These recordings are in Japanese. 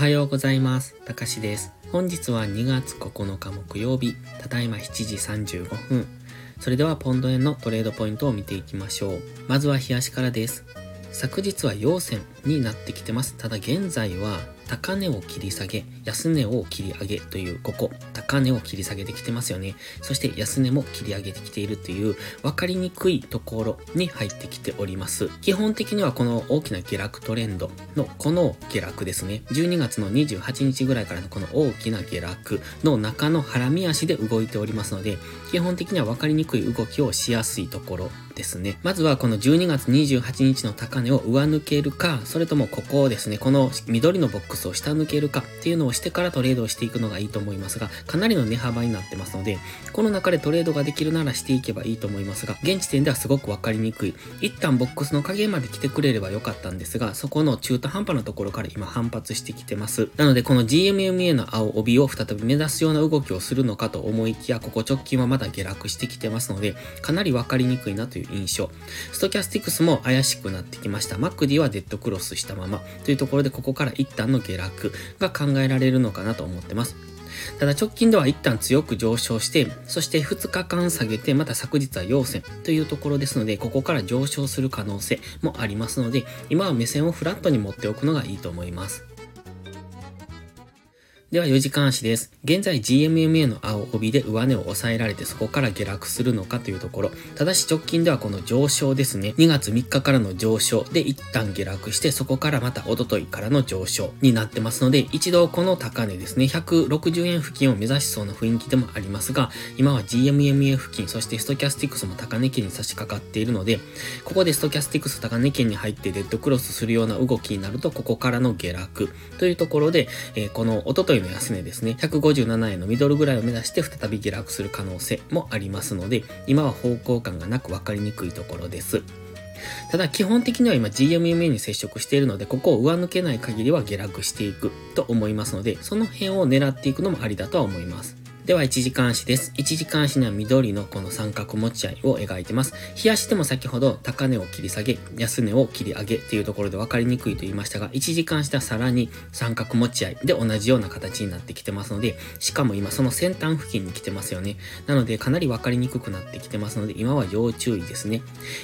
はようございます。たかしです。本日は2月9日木曜日、ただいま7時35分。それではポンド円のトレードポイントを見ていきましょう。まずは冷やしからです。昨日は陽線になってきてます。ただ現在は高値を切り下げ、安値を切り上げという、ここ、高値を切り下げてきてますよね。そして安値も切り上げてきているという、分かりにくいところに入ってきております。基本的にはこの大きな下落トレンドのこの下落ですね。12月の28日ぐらいからのこの大きな下落の中の腹見足で動いておりますので、基本的には分かりにくい動きをしやすいところですね。まずはこの12月28日の高値を上抜けるか、それともここをですね、この緑のボックスを下抜けるかっていうのをしてからトレードをしていくのがいいと思いますが、かなりの値幅になってますので、この中でトレードができるならしていけばいいと思いますが、現時点ではすごく分かりにくい。一旦ボックスの加減まで来てくれればよかったんですが、そこの中途半端なところから今反発してきてます。なのでこの GMMA の青帯を再び目指すような動きをするのかと思いきや、ここ直近はまだ下落してきてますので、かなり分かりにくいなという印象。ストキャスティクスも怪しくなってきました。マクディはデッドクロスしたままというところでここから一旦の下落が考えられれるのかなと思ってます。ただ直近では一旦強く上昇して、そして2日間下げて、また昨日は陽線というところですので、ここから上昇する可能性もありますので、今は目線をフラットに持っておくのがいいと思います。では4時間足です。現在 GMMA の青帯で上値を抑えられてそこから下落するのかというところ。ただし直近ではこの上昇ですね。2月3日からの上昇で一旦下落してそこからまた一昨日からの上昇になってますので、一度この高値ですね、160円付近を目指しそうな雰囲気でもありますが、今は GMMA 付近、そしてストキャスティクスも高値圏に差し掛かっているので、ここでストキャスティクス高値圏に入ってデッドクロスするような動きになると、ここからの下落というところで、えーこの一昨の安値ですね、157円のミドルぐらいを目指して再び下落する可能性もありますので、今は方向感がなく分かりにくいところです。ただ基本的には今 GMMA に接触しているので、ここを上抜けない限りは下落していくと思いますので、その辺を狙っていくのもありだとは思います。では、1時間足です。1時間足には緑のこの三角持ち合いを描いてます。日足でも先ほど高値を切り下げ、安値を切り上げっていうところで分かりにくいと言いましたが、1時間足ではさらに三角持ち合いで同じような形になってきてますので、しかも今その先端付近に来てますよね。なのでかなり分かりにくくなってきてますので、今は要注意ですね。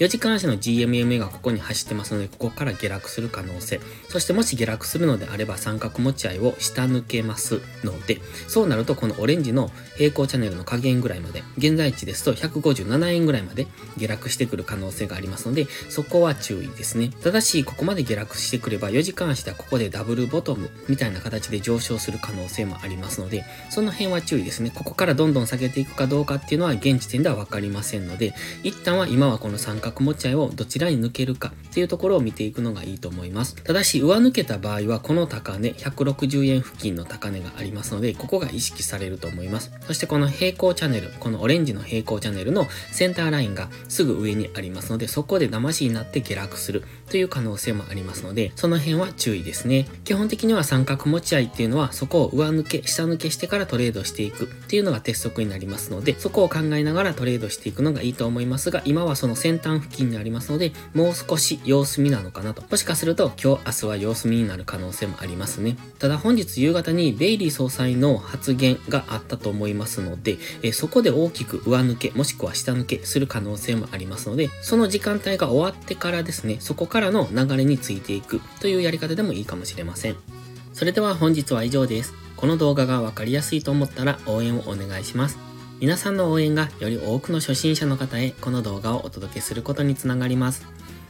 4時間足の GMMA がここに走ってますので、ここから下落する可能性。そしてもし下落するのであれば三角持ち合いを下抜けますので、そうなるとこのオレンジの平行チャンネルの下限ぐらいまで、現在地ですと157円ぐらいまで下落してくる可能性がありますので、そこは注意ですね。ただし、ここまで下落してくれば4時間足ではここでダブルボトムみたいな形で上昇する可能性もありますので、その辺は注意ですね。ここからどんどん下げていくかどうかっていうのは現時点ではわかりませんので、一旦は今はこの三角持ち合いをどちらに抜けるかっていうところを見ていくのがいいと思います。ただし、上抜けた場合はこの高値、160円付近の高値がありますので、ここが意識されると思います。そしてこの平行チャンネル、このオレンジの平行チャンネルのセンターラインがすぐ上にありますので、そこで騙しになって下落するという可能性もありますので、その辺は注意ですね。基本的には三角持ち合いっていうのは、そこを上抜け、下抜けしてからトレードしていくっていうのが鉄則になりますので、そこを考えながらトレードしていくのがいいと思いますが、今はその先端付近にありますので、もう少し様子見なのかなと。もしかすると今日、明日は様子見になる可能性もありますね。ただ本日夕方にベイリー総裁の発言があったと思いますので、えそこで大きく上抜け、もしくは下抜けする可能性もありますので、その時間帯が終わってからですね、そこからの流れについていくというやり方でもいいかもしれません。それでは本日は以上です。この動画がわかりやすいと思ったら応援をお願いします。皆さんの応援がより多くの初心者の方へこの動画をお届けすることにつながります。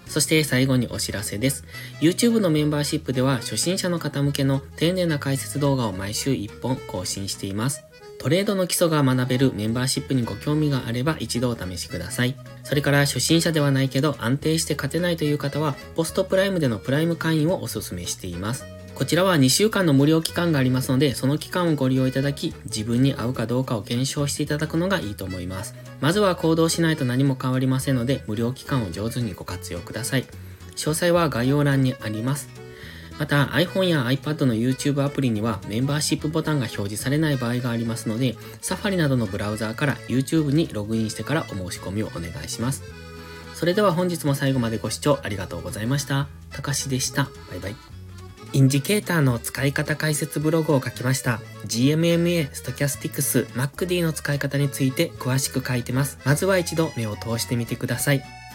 そして最後にお知らせです。YouTube のメンバーシップでは初心者の方向けの丁寧な解説動画を毎週1本更新しています。トレードの基礎が学べるメンバーシップにご興味があれば一度お試しください。それから初心者ではないけど安定して勝てないという方はポストプライムでのプライム会員をお勧めしています。こちらは2週間の無料期間がありますので、その期間をご利用いただき、自分に合うかどうかを検証していただくのがいいと思います。まずは行動しないと何も変わりませんので、無料期間を上手にご活用ください。詳細は概要欄にあります。また iPhone や iPad の YouTube アプリにはメンバーシップボタンが表示されない場合がありますので、Safari などのブラウザーから YouTube にログインしてからお申し込みをお願いします。それでは本日も最後までご視聴ありがとうございました。たかしでした。バイバイ。インジケーターの使い方解説ブログを書きました。GMMA、ストキャスティクス、MacD の使い方について詳しく書いてます。まずは一度目を通してみてください。